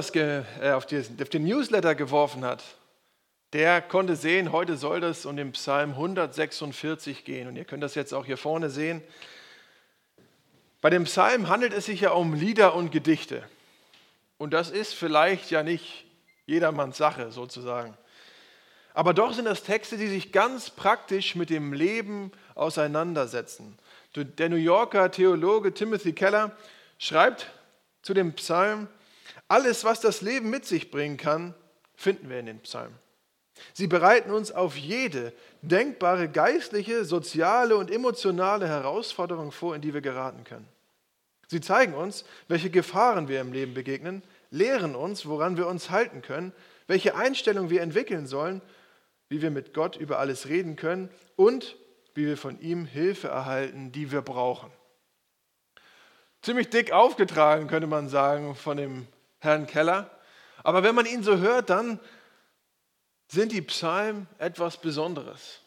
äh, auf den Newsletter geworfen hat, der konnte sehen, heute soll das um den Psalm 146 gehen. Und ihr könnt das jetzt auch hier vorne sehen. Bei dem Psalm handelt es sich ja um Lieder und Gedichte. Und das ist vielleicht ja nicht jedermanns Sache sozusagen. Aber doch sind das Texte, die sich ganz praktisch mit dem Leben auseinandersetzen. Der New Yorker Theologe Timothy Keller schreibt zu dem Psalm, alles, was das Leben mit sich bringen kann, finden wir in den Psalmen. Sie bereiten uns auf jede denkbare geistliche, soziale und emotionale Herausforderung vor, in die wir geraten können. Sie zeigen uns, welche Gefahren wir im Leben begegnen, lehren uns, woran wir uns halten können, welche Einstellung wir entwickeln sollen, wie wir mit Gott über alles reden können und wie wir von ihm Hilfe erhalten, die wir brauchen. Ziemlich dick aufgetragen, könnte man sagen, von dem Herrn Keller. Aber wenn man ihn so hört, dann sind die Psalmen etwas Besonderes.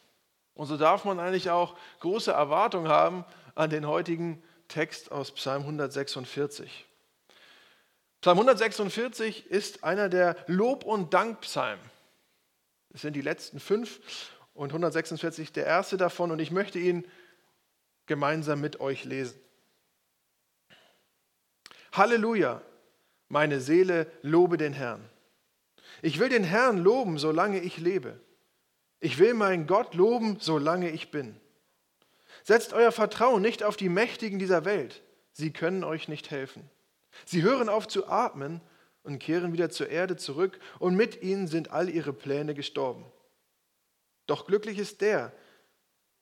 Und so darf man eigentlich auch große Erwartungen haben an den heutigen Text aus Psalm 146. Psalm 146 ist einer der Lob- und Dankpsalmen. Es sind die letzten fünf und 146 der erste davon und ich möchte ihn gemeinsam mit euch lesen. Halleluja, meine Seele lobe den Herrn. Ich will den Herrn loben, solange ich lebe. Ich will meinen Gott loben, solange ich bin. Setzt euer Vertrauen nicht auf die Mächtigen dieser Welt. Sie können euch nicht helfen. Sie hören auf zu atmen und kehren wieder zur Erde zurück, und mit ihnen sind all ihre Pläne gestorben. Doch glücklich ist der,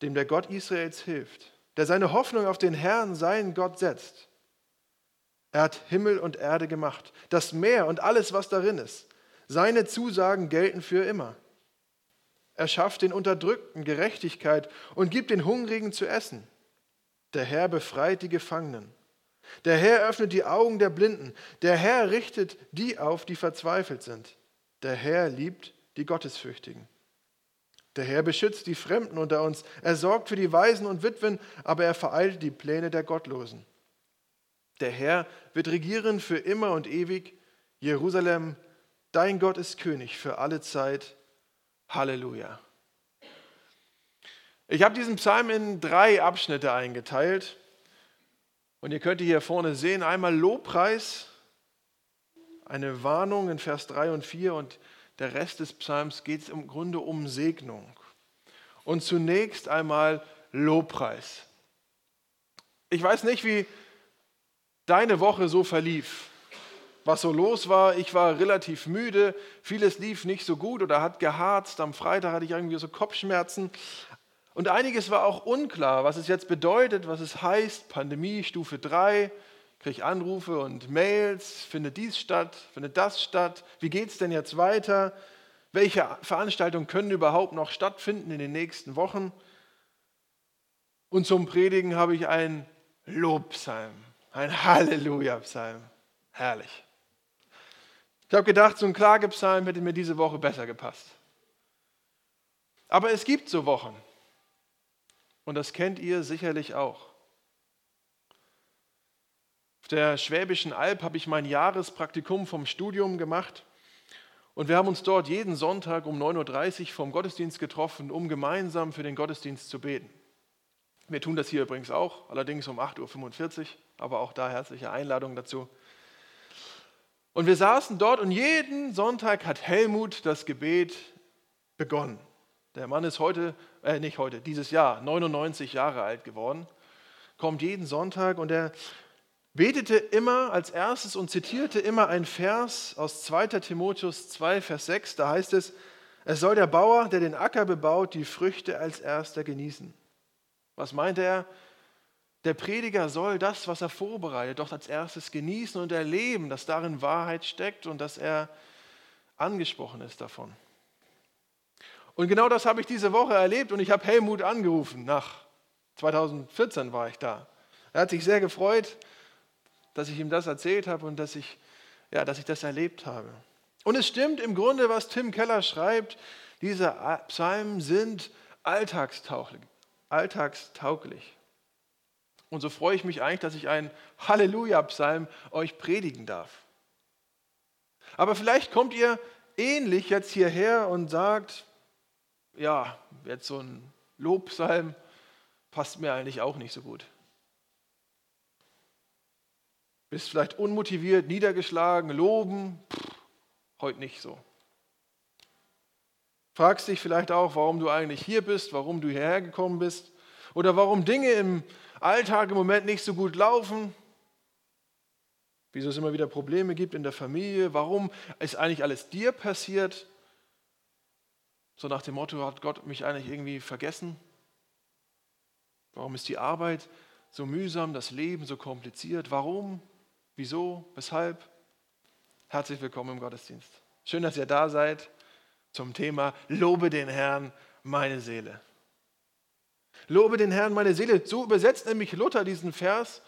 dem der Gott Israels hilft, der seine Hoffnung auf den Herrn, seinen Gott, setzt. Er hat Himmel und Erde gemacht, das Meer und alles, was darin ist. Seine Zusagen gelten für immer. Er schafft den Unterdrückten Gerechtigkeit und gibt den Hungrigen zu essen. Der Herr befreit die Gefangenen. Der Herr öffnet die Augen der Blinden. Der Herr richtet die auf, die verzweifelt sind. Der Herr liebt die Gottesfürchtigen. Der Herr beschützt die Fremden unter uns. Er sorgt für die Waisen und Witwen, aber er vereilt die Pläne der Gottlosen. Der Herr wird regieren für immer und ewig. Jerusalem, dein Gott ist König für alle Zeit. Halleluja. Ich habe diesen Psalm in drei Abschnitte eingeteilt. Und ihr könnt hier vorne sehen, einmal Lobpreis, eine Warnung in Vers 3 und 4 und der Rest des Psalms geht im Grunde um Segnung. Und zunächst einmal Lobpreis. Ich weiß nicht, wie deine Woche so verlief, was so los war. Ich war relativ müde, vieles lief nicht so gut oder hat geharzt. Am Freitag hatte ich irgendwie so Kopfschmerzen. Und einiges war auch unklar, was es jetzt bedeutet, was es heißt, Pandemie Stufe 3, kriege Anrufe und Mails, findet dies statt, findet das statt, wie geht es denn jetzt weiter, welche Veranstaltungen können überhaupt noch stattfinden in den nächsten Wochen. Und zum Predigen habe ich einen Lobpsalm, ein Halleluja-Psalm. Herrlich. Ich habe gedacht, so ein Klagepsalm hätte mir diese Woche besser gepasst. Aber es gibt so Wochen, und das kennt ihr sicherlich auch. Auf der Schwäbischen Alb habe ich mein Jahrespraktikum vom Studium gemacht. Und wir haben uns dort jeden Sonntag um 9.30 Uhr vom Gottesdienst getroffen, um gemeinsam für den Gottesdienst zu beten. Wir tun das hier übrigens auch, allerdings um 8.45 Uhr, aber auch da herzliche Einladung dazu. Und wir saßen dort und jeden Sonntag hat Helmut das Gebet begonnen. Der Mann ist heute, äh nicht heute, dieses Jahr 99 Jahre alt geworden, kommt jeden Sonntag und er betete immer als erstes und zitierte immer ein Vers aus 2 Timotheus 2, Vers 6. Da heißt es, es soll der Bauer, der den Acker bebaut, die Früchte als erster genießen. Was meint er? Der Prediger soll das, was er vorbereitet, doch als erstes genießen und erleben, dass darin Wahrheit steckt und dass er angesprochen ist davon. Und genau das habe ich diese Woche erlebt und ich habe Helmut angerufen. Nach 2014 war ich da. Er hat sich sehr gefreut, dass ich ihm das erzählt habe und dass ich, ja, dass ich das erlebt habe. Und es stimmt im Grunde, was Tim Keller schreibt, diese Psalmen sind alltagstauglich. alltagstauglich. Und so freue ich mich eigentlich, dass ich einen Halleluja-Psalm euch predigen darf. Aber vielleicht kommt ihr ähnlich jetzt hierher und sagt, ja, jetzt so ein Lobpsalm passt mir eigentlich auch nicht so gut. Bist vielleicht unmotiviert, niedergeschlagen, loben, Pff, heute nicht so. Fragst dich vielleicht auch, warum du eigentlich hier bist, warum du hierher gekommen bist oder warum Dinge im Alltag im Moment nicht so gut laufen, wieso es immer wieder Probleme gibt in der Familie, warum ist eigentlich alles dir passiert. So nach dem Motto, hat Gott mich eigentlich irgendwie vergessen? Warum ist die Arbeit so mühsam, das Leben so kompliziert? Warum? Wieso? Weshalb? Herzlich willkommen im Gottesdienst. Schön, dass ihr da seid zum Thema Lobe den Herrn, meine Seele. Lobe den Herrn, meine Seele. So übersetzt nämlich Luther diesen Vers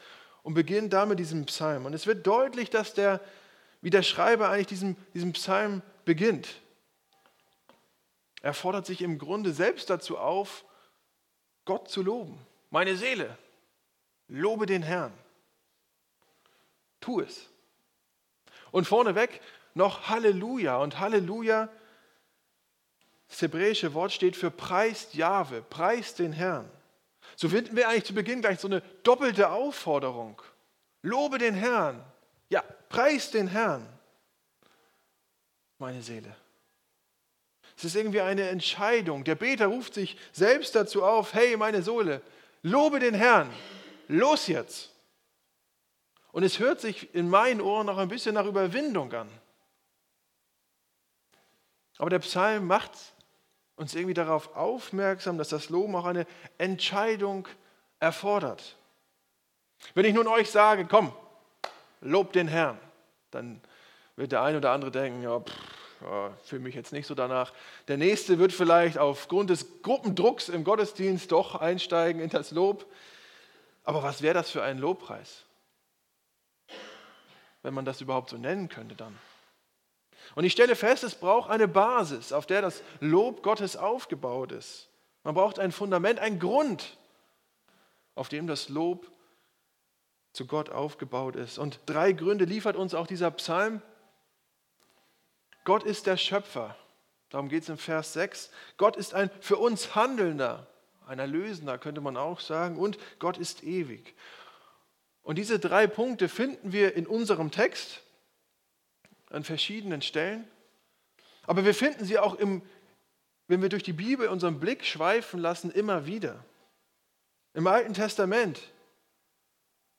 und beginnt damit diesen Psalm. Und es wird deutlich, dass der, wie der Schreiber eigentlich diesen, diesen Psalm beginnt. Er fordert sich im Grunde selbst dazu auf, Gott zu loben. Meine Seele, lobe den Herrn. Tu es. Und vorneweg noch Halleluja. Und Halleluja, das hebräische Wort steht für preist Jahwe, preist den Herrn. So finden wir eigentlich zu Beginn gleich so eine doppelte Aufforderung. Lobe den Herrn. Ja, preist den Herrn. Meine Seele. Es ist irgendwie eine Entscheidung. Der Beter ruft sich selbst dazu auf, hey meine Sohle, lobe den Herrn. Los jetzt. Und es hört sich in meinen Ohren noch ein bisschen nach Überwindung an. Aber der Psalm macht uns irgendwie darauf aufmerksam, dass das Loben auch eine Entscheidung erfordert. Wenn ich nun euch sage, komm, lob den Herrn, dann wird der eine oder andere denken, ja, pff, ja, fühle mich jetzt nicht so danach. Der nächste wird vielleicht aufgrund des Gruppendrucks im Gottesdienst doch einsteigen in das Lob. Aber was wäre das für ein Lobpreis? Wenn man das überhaupt so nennen könnte dann. Und ich stelle fest, es braucht eine Basis, auf der das Lob Gottes aufgebaut ist. Man braucht ein Fundament, einen Grund, auf dem das Lob zu Gott aufgebaut ist. Und drei Gründe liefert uns auch dieser Psalm. Gott ist der Schöpfer. Darum geht es im Vers 6. Gott ist ein für uns Handelnder, ein Erlösender, könnte man auch sagen. Und Gott ist ewig. Und diese drei Punkte finden wir in unserem Text an verschiedenen Stellen. Aber wir finden sie auch, im, wenn wir durch die Bibel unseren Blick schweifen lassen, immer wieder. Im Alten Testament.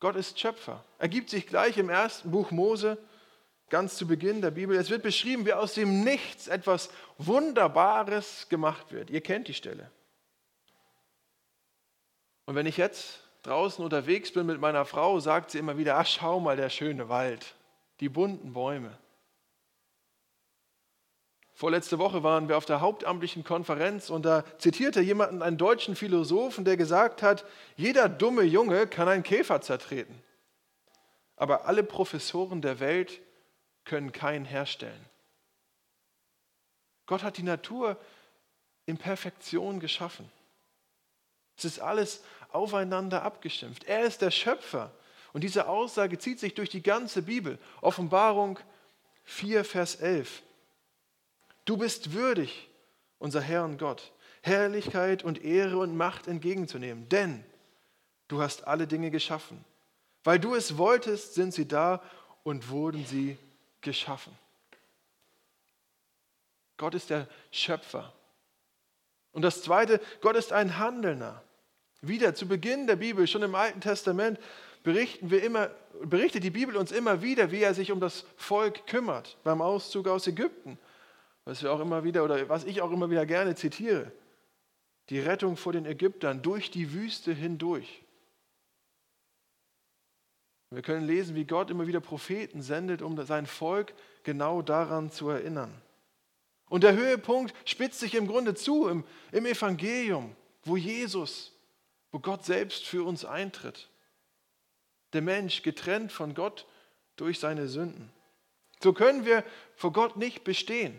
Gott ist Schöpfer. Er gibt sich gleich im ersten Buch Mose, ganz zu Beginn der Bibel. Es wird beschrieben, wie aus dem Nichts etwas Wunderbares gemacht wird. Ihr kennt die Stelle. Und wenn ich jetzt draußen unterwegs bin mit meiner Frau, sagt sie immer wieder, ach schau mal, der schöne Wald, die bunten Bäume. Vorletzte Woche waren wir auf der hauptamtlichen Konferenz und da zitierte jemand einen deutschen Philosophen, der gesagt hat, jeder dumme Junge kann einen Käfer zertreten, aber alle Professoren der Welt können keinen herstellen. Gott hat die Natur in Perfektion geschaffen. Es ist alles aufeinander abgestimmt. Er ist der Schöpfer. Und diese Aussage zieht sich durch die ganze Bibel. Offenbarung 4, Vers 11. Du bist würdig, unser Herr und Gott, Herrlichkeit und Ehre und Macht entgegenzunehmen, denn du hast alle Dinge geschaffen. Weil du es wolltest, sind sie da und wurden sie geschaffen. Gott ist der Schöpfer. Und das Zweite, Gott ist ein Handelnder. Wieder zu Beginn der Bibel, schon im Alten Testament, berichten wir immer, berichtet die Bibel uns immer wieder, wie er sich um das Volk kümmert beim Auszug aus Ägypten was wir auch immer wieder oder was ich auch immer wieder gerne zitiere. Die Rettung vor den Ägyptern durch die Wüste hindurch. Wir können lesen, wie Gott immer wieder Propheten sendet, um sein Volk genau daran zu erinnern. Und der Höhepunkt spitzt sich im Grunde zu im, im Evangelium, wo Jesus, wo Gott selbst für uns eintritt. Der Mensch getrennt von Gott durch seine Sünden. So können wir vor Gott nicht bestehen.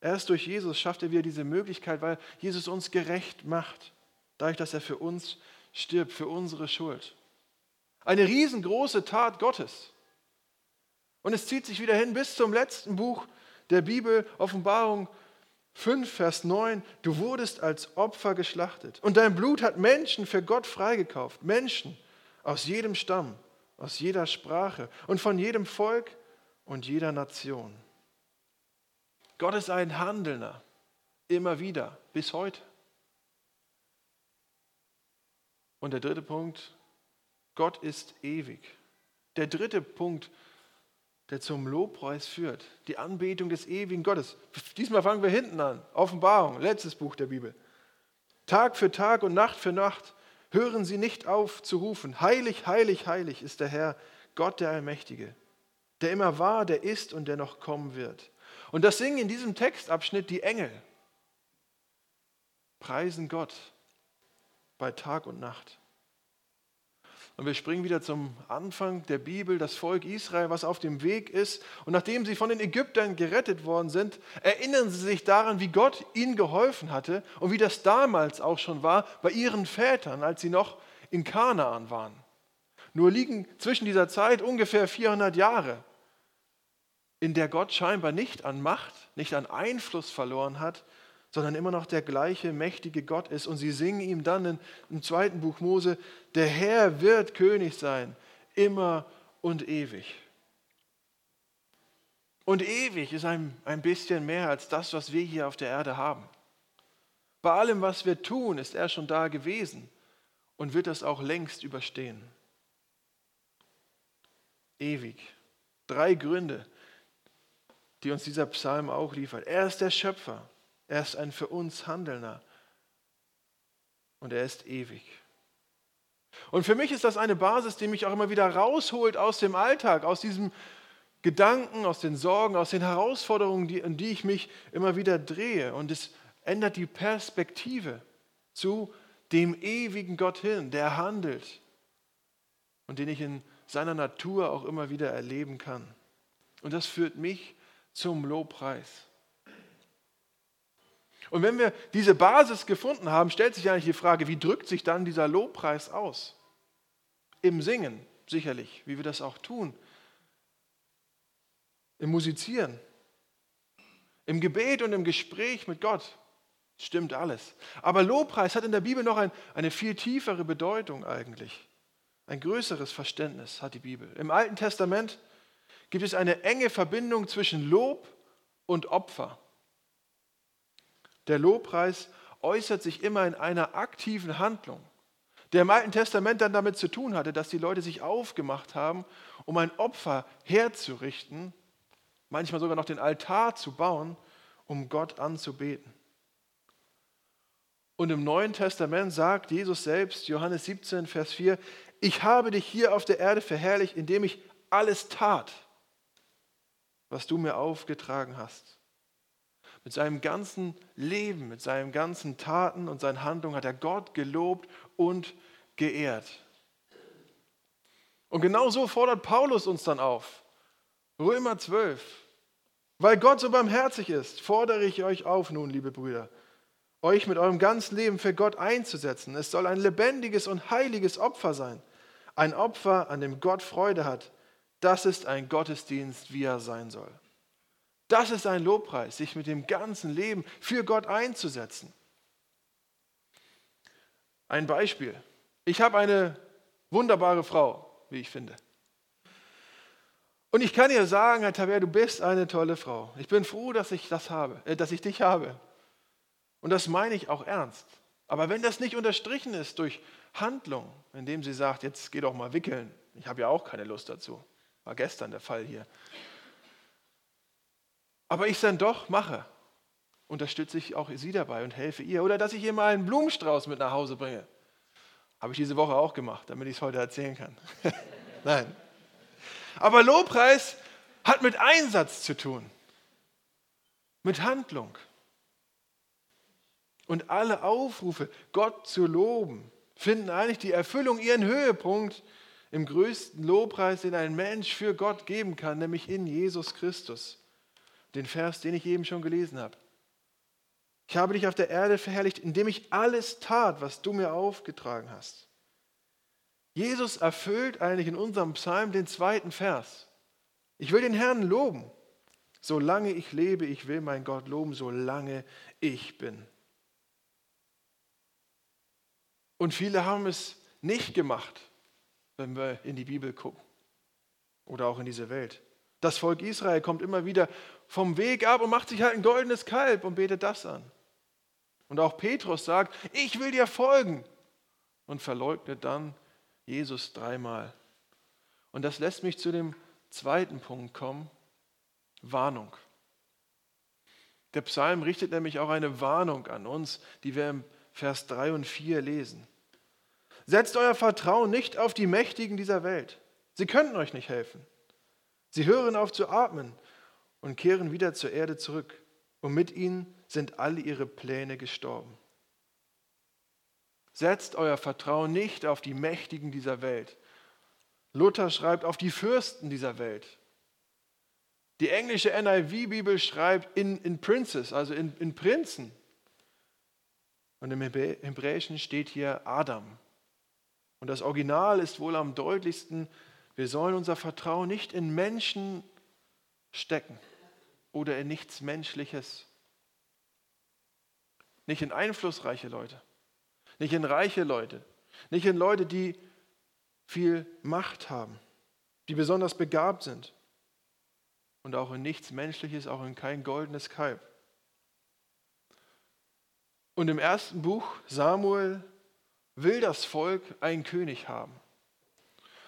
Erst durch Jesus schafft er wieder diese Möglichkeit, weil Jesus uns gerecht macht, dadurch, dass er für uns stirbt, für unsere Schuld. Eine riesengroße Tat Gottes. Und es zieht sich wieder hin bis zum letzten Buch der Bibel, Offenbarung 5, Vers 9. Du wurdest als Opfer geschlachtet und dein Blut hat Menschen für Gott freigekauft. Menschen aus jedem Stamm, aus jeder Sprache und von jedem Volk und jeder Nation. Gott ist ein Handelnder, immer wieder, bis heute. Und der dritte Punkt, Gott ist ewig. Der dritte Punkt, der zum Lobpreis führt, die Anbetung des ewigen Gottes. Diesmal fangen wir hinten an, Offenbarung, letztes Buch der Bibel. Tag für Tag und Nacht für Nacht hören sie nicht auf zu rufen, heilig, heilig, heilig ist der Herr, Gott der Allmächtige, der immer war, der ist und der noch kommen wird. Und das singen in diesem Textabschnitt die Engel. Preisen Gott bei Tag und Nacht. Und wir springen wieder zum Anfang der Bibel, das Volk Israel, was auf dem Weg ist. Und nachdem sie von den Ägyptern gerettet worden sind, erinnern sie sich daran, wie Gott ihnen geholfen hatte und wie das damals auch schon war bei ihren Vätern, als sie noch in Kanaan waren. Nur liegen zwischen dieser Zeit ungefähr 400 Jahre, in der Gott scheinbar nicht an Macht, nicht an Einfluss verloren hat, sondern immer noch der gleiche mächtige Gott ist. Und sie singen ihm dann im zweiten Buch Mose, der Herr wird König sein, immer und ewig. Und ewig ist ein, ein bisschen mehr als das, was wir hier auf der Erde haben. Bei allem, was wir tun, ist er schon da gewesen und wird das auch längst überstehen. Ewig. Drei Gründe, die uns dieser Psalm auch liefert. Er ist der Schöpfer. Er ist ein für uns Handelnder. Und er ist ewig. Und für mich ist das eine Basis, die mich auch immer wieder rausholt aus dem Alltag, aus diesem Gedanken, aus den Sorgen, aus den Herausforderungen, die, an die ich mich immer wieder drehe. Und es ändert die Perspektive zu dem ewigen Gott hin, der handelt und den ich in seiner Natur auch immer wieder erleben kann. Und das führt mich zum Lobpreis. Und wenn wir diese Basis gefunden haben, stellt sich eigentlich die Frage, wie drückt sich dann dieser Lobpreis aus? Im Singen sicherlich, wie wir das auch tun. Im Musizieren. Im Gebet und im Gespräch mit Gott. Stimmt alles. Aber Lobpreis hat in der Bibel noch ein, eine viel tiefere Bedeutung eigentlich. Ein größeres Verständnis hat die Bibel. Im Alten Testament gibt es eine enge Verbindung zwischen Lob und Opfer. Der Lobpreis äußert sich immer in einer aktiven Handlung, der im Alten Testament dann damit zu tun hatte, dass die Leute sich aufgemacht haben, um ein Opfer herzurichten, manchmal sogar noch den Altar zu bauen, um Gott anzubeten. Und im Neuen Testament sagt Jesus selbst, Johannes 17, Vers 4, ich habe dich hier auf der Erde verherrlicht, indem ich alles tat, was du mir aufgetragen hast. Mit seinem ganzen Leben, mit seinen ganzen Taten und seinen Handlungen hat er Gott gelobt und geehrt. Und genau so fordert Paulus uns dann auf. Römer 12. Weil Gott so barmherzig ist, fordere ich euch auf nun, liebe Brüder, euch mit eurem ganzen Leben für Gott einzusetzen. Es soll ein lebendiges und heiliges Opfer sein. Ein Opfer, an dem Gott Freude hat. Das ist ein Gottesdienst, wie er sein soll. Das ist ein Lobpreis, sich mit dem ganzen Leben für Gott einzusetzen. Ein Beispiel. Ich habe eine wunderbare Frau, wie ich finde. Und ich kann ihr sagen, Herr Taber, du bist eine tolle Frau. Ich bin froh, dass ich das habe, äh, dass ich dich habe. Und das meine ich auch ernst. Aber wenn das nicht unterstrichen ist durch Handlung, indem sie sagt, jetzt geh doch mal wickeln, ich habe ja auch keine Lust dazu. War gestern der Fall hier aber ich es dann doch mache, unterstütze ich auch sie dabei und helfe ihr. Oder dass ich ihr mal einen Blumenstrauß mit nach Hause bringe. Habe ich diese Woche auch gemacht, damit ich es heute erzählen kann. Nein. Aber Lobpreis hat mit Einsatz zu tun, mit Handlung. Und alle Aufrufe, Gott zu loben, finden eigentlich die Erfüllung, ihren Höhepunkt im größten Lobpreis, den ein Mensch für Gott geben kann, nämlich in Jesus Christus den Vers, den ich eben schon gelesen habe. Ich habe dich auf der Erde verherrlicht, indem ich alles tat, was du mir aufgetragen hast. Jesus erfüllt eigentlich in unserem Psalm den zweiten Vers. Ich will den Herrn loben. Solange ich lebe, ich will mein Gott loben, solange ich bin. Und viele haben es nicht gemacht, wenn wir in die Bibel gucken oder auch in diese Welt. Das Volk Israel kommt immer wieder vom Weg ab und macht sich halt ein goldenes Kalb und betet das an. Und auch Petrus sagt, ich will dir folgen und verleugnet dann Jesus dreimal. Und das lässt mich zu dem zweiten Punkt kommen, Warnung. Der Psalm richtet nämlich auch eine Warnung an uns, die wir im Vers 3 und 4 lesen. Setzt euer Vertrauen nicht auf die Mächtigen dieser Welt. Sie könnten euch nicht helfen. Sie hören auf zu atmen und kehren wieder zur Erde zurück. Und mit ihnen sind alle ihre Pläne gestorben. Setzt euer Vertrauen nicht auf die Mächtigen dieser Welt. Luther schreibt auf die Fürsten dieser Welt. Die englische NIV-Bibel schreibt in, in Princes, also in, in Prinzen. Und im Hebräischen steht hier Adam. Und das Original ist wohl am deutlichsten, wir sollen unser Vertrauen nicht in Menschen stecken oder in nichts Menschliches. Nicht in einflussreiche Leute, nicht in reiche Leute, nicht in Leute, die viel Macht haben, die besonders begabt sind. Und auch in nichts Menschliches, auch in kein goldenes Kalb. Und im ersten Buch Samuel will das Volk einen König haben.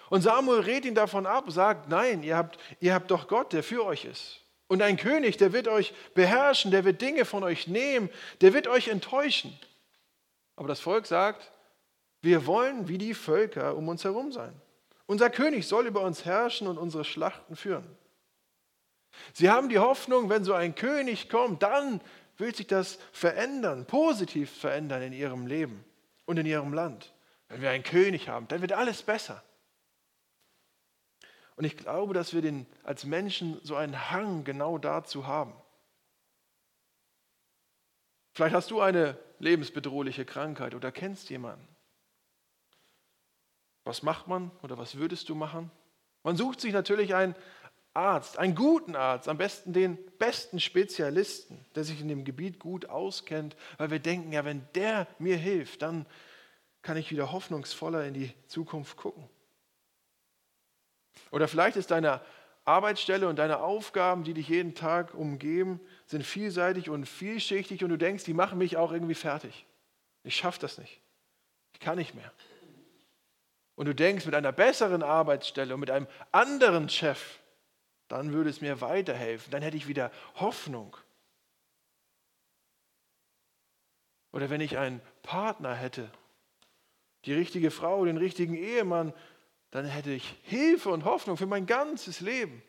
Und Samuel rät ihn davon ab, sagt, nein, ihr habt, ihr habt doch Gott, der für euch ist. Und ein König, der wird euch beherrschen, der wird Dinge von euch nehmen, der wird euch enttäuschen. Aber das Volk sagt, wir wollen wie die Völker um uns herum sein. Unser König soll über uns herrschen und unsere Schlachten führen. Sie haben die Hoffnung, wenn so ein König kommt, dann wird sich das verändern, positiv verändern in ihrem Leben und in ihrem Land. Wenn wir einen König haben, dann wird alles besser. Und ich glaube, dass wir den, als Menschen so einen Hang genau dazu haben. Vielleicht hast du eine lebensbedrohliche Krankheit oder kennst jemanden. Was macht man oder was würdest du machen? Man sucht sich natürlich einen Arzt, einen guten Arzt, am besten den besten Spezialisten, der sich in dem Gebiet gut auskennt, weil wir denken, ja, wenn der mir hilft, dann kann ich wieder hoffnungsvoller in die Zukunft gucken. Oder vielleicht ist deine Arbeitsstelle und deine Aufgaben, die dich jeden Tag umgeben, sind vielseitig und vielschichtig und du denkst, die machen mich auch irgendwie fertig. Ich schaffe das nicht. Ich kann nicht mehr. Und du denkst, mit einer besseren Arbeitsstelle und mit einem anderen Chef, dann würde es mir weiterhelfen. Dann hätte ich wieder Hoffnung. Oder wenn ich einen Partner hätte, die richtige Frau, den richtigen Ehemann, dann hätte ich Hilfe und Hoffnung für mein ganzes Leben.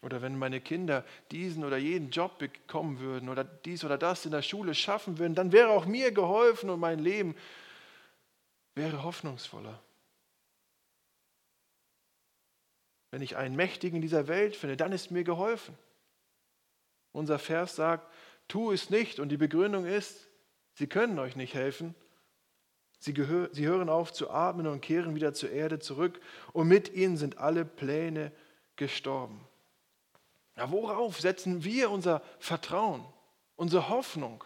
Oder wenn meine Kinder diesen oder jeden Job bekommen würden oder dies oder das in der Schule schaffen würden, dann wäre auch mir geholfen und mein Leben wäre hoffnungsvoller. Wenn ich einen Mächtigen dieser Welt finde, dann ist mir geholfen. Unser Vers sagt, tu es nicht und die Begründung ist, sie können euch nicht helfen, Sie, sie hören auf zu atmen und kehren wieder zur Erde zurück und mit ihnen sind alle Pläne gestorben. Ja, worauf setzen wir unser Vertrauen, unsere Hoffnung?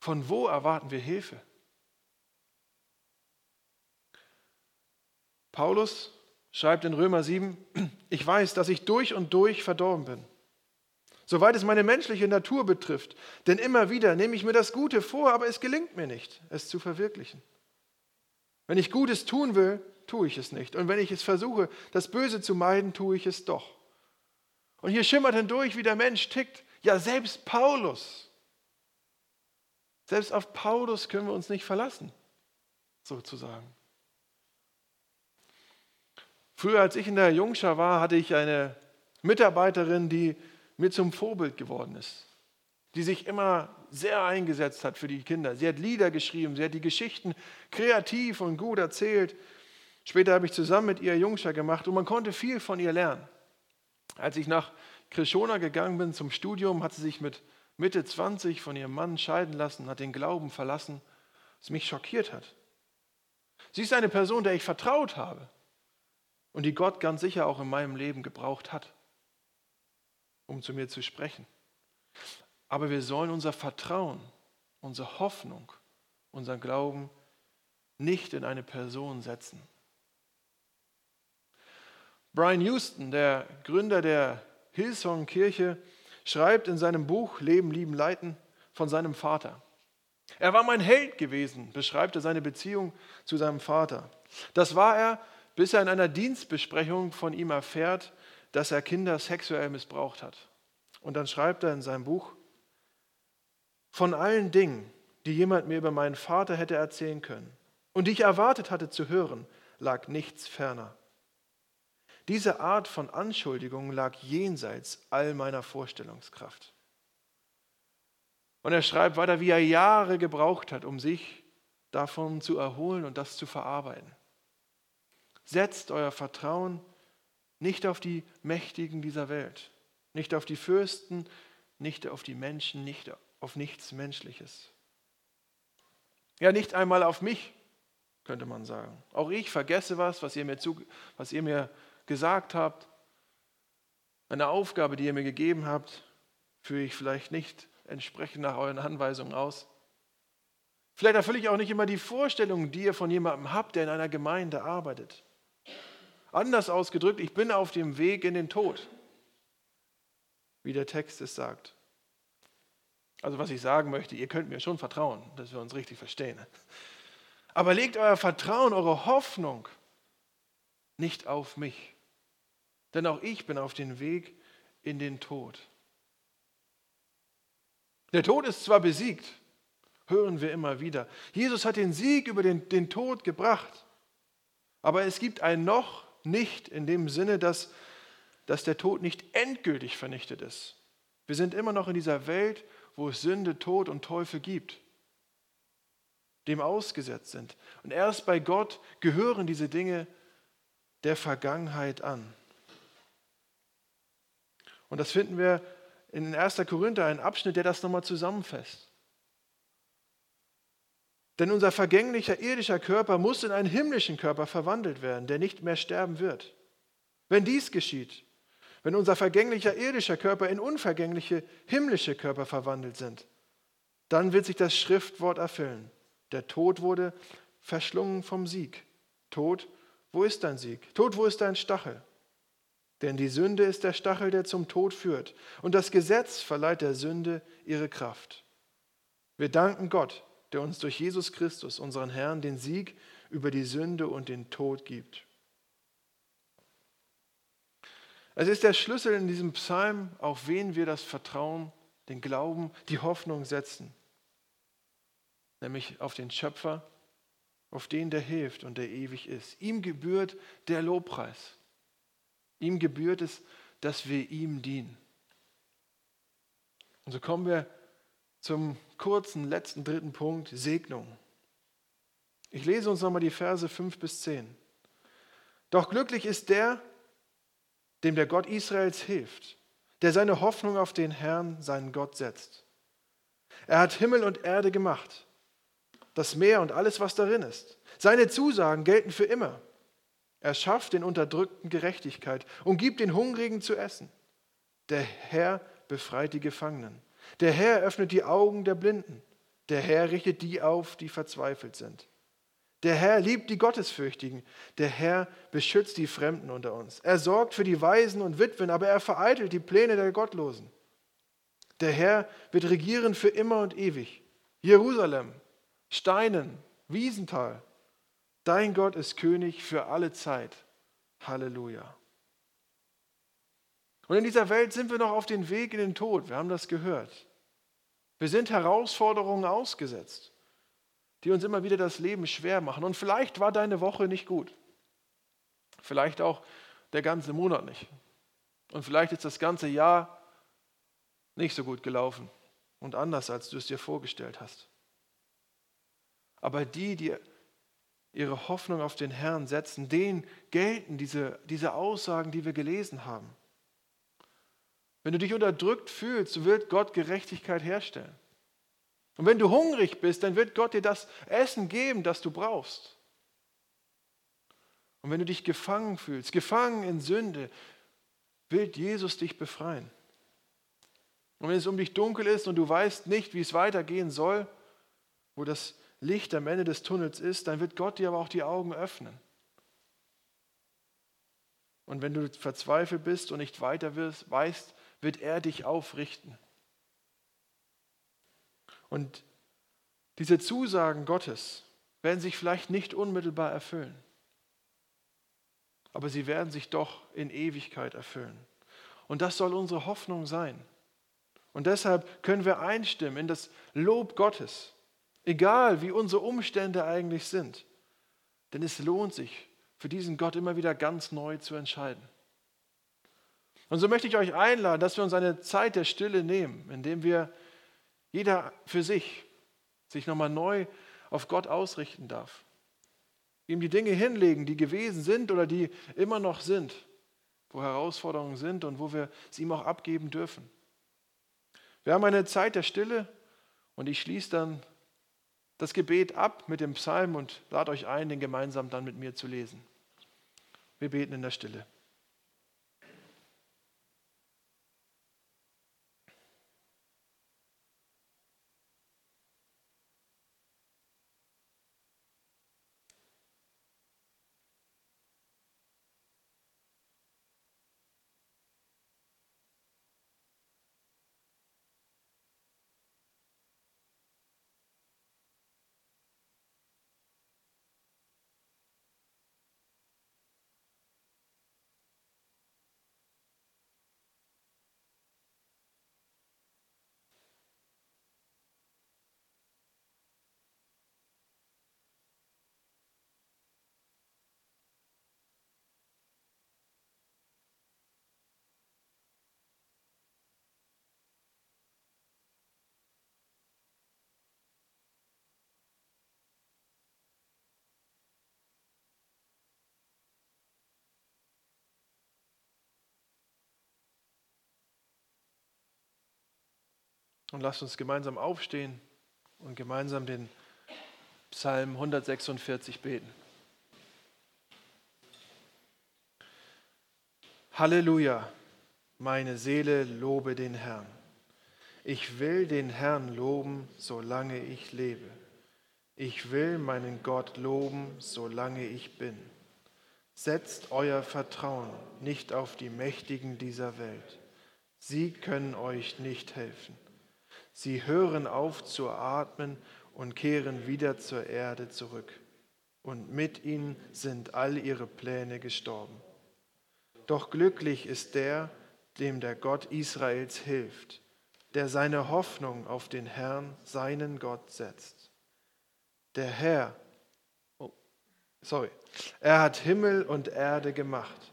Von wo erwarten wir Hilfe? Paulus schreibt in Römer 7, ich weiß, dass ich durch und durch verdorben bin soweit es meine menschliche Natur betrifft. Denn immer wieder nehme ich mir das Gute vor, aber es gelingt mir nicht, es zu verwirklichen. Wenn ich Gutes tun will, tue ich es nicht. Und wenn ich es versuche, das Böse zu meiden, tue ich es doch. Und hier schimmert hindurch, wie der Mensch tickt. Ja, selbst Paulus. Selbst auf Paulus können wir uns nicht verlassen, sozusagen. Früher, als ich in der Jungschar war, hatte ich eine Mitarbeiterin, die mir zum Vorbild geworden ist, die sich immer sehr eingesetzt hat für die Kinder. Sie hat Lieder geschrieben, sie hat die Geschichten kreativ und gut erzählt. Später habe ich zusammen mit ihr Jungscher gemacht und man konnte viel von ihr lernen. Als ich nach Krishona gegangen bin zum Studium, hat sie sich mit Mitte 20 von ihrem Mann scheiden lassen, hat den Glauben verlassen, was mich schockiert hat. Sie ist eine Person, der ich vertraut habe. Und die Gott ganz sicher auch in meinem Leben gebraucht hat, um zu mir zu sprechen. Aber wir sollen unser Vertrauen, unsere Hoffnung, unseren Glauben nicht in eine Person setzen. Brian Houston, der Gründer der Hillsong-Kirche, schreibt in seinem Buch Leben, Lieben, Leiten von seinem Vater. Er war mein Held gewesen, beschreibt er seine Beziehung zu seinem Vater. Das war er, bis er in einer Dienstbesprechung von ihm erfährt, dass er Kinder sexuell missbraucht hat. Und dann schreibt er in seinem Buch, von allen Dingen, die jemand mir über meinen Vater hätte erzählen können und die ich erwartet hatte zu hören, lag nichts ferner. Diese Art von Anschuldigung lag jenseits all meiner Vorstellungskraft. Und er schreibt weiter, wie er Jahre gebraucht hat, um sich davon zu erholen und das zu verarbeiten. Setzt euer Vertrauen nicht auf die Mächtigen dieser Welt, nicht auf die Fürsten, nicht auf die Menschen, nicht auf nichts Menschliches. Ja, nicht einmal auf mich, könnte man sagen. Auch ich vergesse was, was ihr mir, zu, was ihr mir gesagt habt. Eine Aufgabe, die ihr mir gegeben habt, führe ich vielleicht nicht entsprechend nach euren Anweisungen aus. Vielleicht erfülle ich auch nicht immer die Vorstellungen, die ihr von jemandem habt, der in einer Gemeinde arbeitet. Anders ausgedrückt, ich bin auf dem Weg in den Tod, wie der Text es sagt. Also was ich sagen möchte, ihr könnt mir schon vertrauen, dass wir uns richtig verstehen. Aber legt euer Vertrauen, eure Hoffnung nicht auf mich. Denn auch ich bin auf dem Weg in den Tod. Der Tod ist zwar besiegt, hören wir immer wieder. Jesus hat den Sieg über den, den Tod gebracht. Aber es gibt ein noch nicht in dem Sinne, dass, dass der Tod nicht endgültig vernichtet ist. Wir sind immer noch in dieser Welt, wo es Sünde, Tod und Teufel gibt, dem ausgesetzt sind. Und erst bei Gott gehören diese Dinge der Vergangenheit an. Und das finden wir in 1. Korinther, einen Abschnitt, der das nochmal zusammenfasst. Denn unser vergänglicher irdischer Körper muss in einen himmlischen Körper verwandelt werden, der nicht mehr sterben wird. Wenn dies geschieht, wenn unser vergänglicher irdischer Körper in unvergängliche himmlische Körper verwandelt sind, dann wird sich das Schriftwort erfüllen. Der Tod wurde verschlungen vom Sieg. Tod, wo ist dein Sieg? Tod, wo ist dein Stachel? Denn die Sünde ist der Stachel, der zum Tod führt. Und das Gesetz verleiht der Sünde ihre Kraft. Wir danken Gott, der uns durch Jesus Christus, unseren Herrn, den Sieg über die Sünde und den Tod gibt. Es ist der Schlüssel in diesem Psalm, auf wen wir das Vertrauen, den Glauben, die Hoffnung setzen. Nämlich auf den Schöpfer, auf den, der hilft und der ewig ist. Ihm gebührt der Lobpreis. Ihm gebührt es, dass wir ihm dienen. Und so kommen wir zum kurzen letzten dritten Punkt, Segnung. Ich lese uns nochmal die Verse 5 bis 10. Doch glücklich ist der, dem der Gott Israels hilft, der seine Hoffnung auf den Herrn, seinen Gott setzt. Er hat Himmel und Erde gemacht, das Meer und alles, was darin ist. Seine Zusagen gelten für immer. Er schafft den Unterdrückten Gerechtigkeit und gibt den Hungrigen zu essen. Der Herr befreit die Gefangenen. Der Herr öffnet die Augen der Blinden. Der Herr richtet die auf, die verzweifelt sind. Der Herr liebt die Gottesfürchtigen. Der Herr beschützt die Fremden unter uns. Er sorgt für die Waisen und Witwen, aber er vereitelt die Pläne der Gottlosen. Der Herr wird regieren für immer und ewig. Jerusalem, Steinen, Wiesental, Dein Gott ist König für alle Zeit. Halleluja. Und in dieser Welt sind wir noch auf dem Weg in den Tod. Wir haben das gehört. Wir sind Herausforderungen ausgesetzt, die uns immer wieder das Leben schwer machen. Und vielleicht war deine Woche nicht gut. Vielleicht auch der ganze Monat nicht. Und vielleicht ist das ganze Jahr nicht so gut gelaufen und anders, als du es dir vorgestellt hast. Aber die, die ihre Hoffnung auf den Herrn setzen, denen gelten diese, diese Aussagen, die wir gelesen haben. Wenn du dich unterdrückt fühlst, wird Gott Gerechtigkeit herstellen. Und wenn du hungrig bist, dann wird Gott dir das Essen geben, das du brauchst. Und wenn du dich gefangen fühlst, gefangen in Sünde, will Jesus dich befreien. Und wenn es um dich dunkel ist und du weißt nicht, wie es weitergehen soll, wo das Licht am Ende des Tunnels ist, dann wird Gott dir aber auch die Augen öffnen. Und wenn du verzweifelt bist und nicht weiter wirst, weißt, wird er dich aufrichten. Und diese Zusagen Gottes werden sich vielleicht nicht unmittelbar erfüllen, aber sie werden sich doch in Ewigkeit erfüllen. Und das soll unsere Hoffnung sein. Und deshalb können wir einstimmen in das Lob Gottes, egal wie unsere Umstände eigentlich sind. Denn es lohnt sich, für diesen Gott immer wieder ganz neu zu entscheiden. Und so möchte ich euch einladen, dass wir uns eine Zeit der Stille nehmen, indem wir jeder für sich sich nochmal neu auf Gott ausrichten darf. Ihm die Dinge hinlegen, die gewesen sind oder die immer noch sind, wo Herausforderungen sind und wo wir es ihm auch abgeben dürfen. Wir haben eine Zeit der Stille und ich schließe dann das Gebet ab mit dem Psalm und lade euch ein, den gemeinsam dann mit mir zu lesen. Wir beten in der Stille. Und lasst uns gemeinsam aufstehen und gemeinsam den Psalm 146 beten. Halleluja, meine Seele lobe den Herrn. Ich will den Herrn loben, solange ich lebe. Ich will meinen Gott loben, solange ich bin. Setzt euer Vertrauen nicht auf die Mächtigen dieser Welt. Sie können euch nicht helfen. Sie hören auf zu atmen und kehren wieder zur Erde zurück. Und mit ihnen sind all ihre Pläne gestorben. Doch glücklich ist der, dem der Gott Israels hilft, der seine Hoffnung auf den Herrn, seinen Gott setzt. Der Herr, oh, sorry, er hat Himmel und Erde gemacht,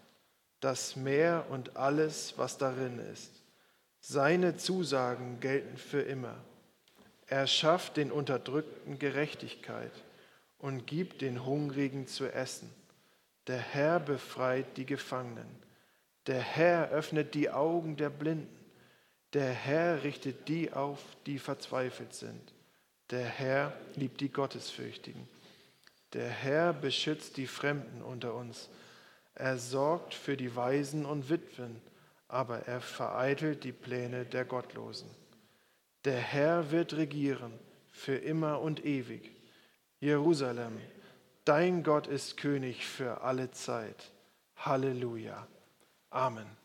das Meer und alles, was darin ist seine Zusagen gelten für immer. Er schafft den Unterdrückten Gerechtigkeit und gibt den Hungrigen zu essen. Der Herr befreit die Gefangenen. Der Herr öffnet die Augen der Blinden. Der Herr richtet die auf, die verzweifelt sind. Der Herr liebt die Gottesfürchtigen. Der Herr beschützt die Fremden unter uns. Er sorgt für die Waisen und Witwen aber er vereitelt die Pläne der Gottlosen. Der Herr wird regieren für immer und ewig. Jerusalem, dein Gott ist König für alle Zeit. Halleluja. Amen.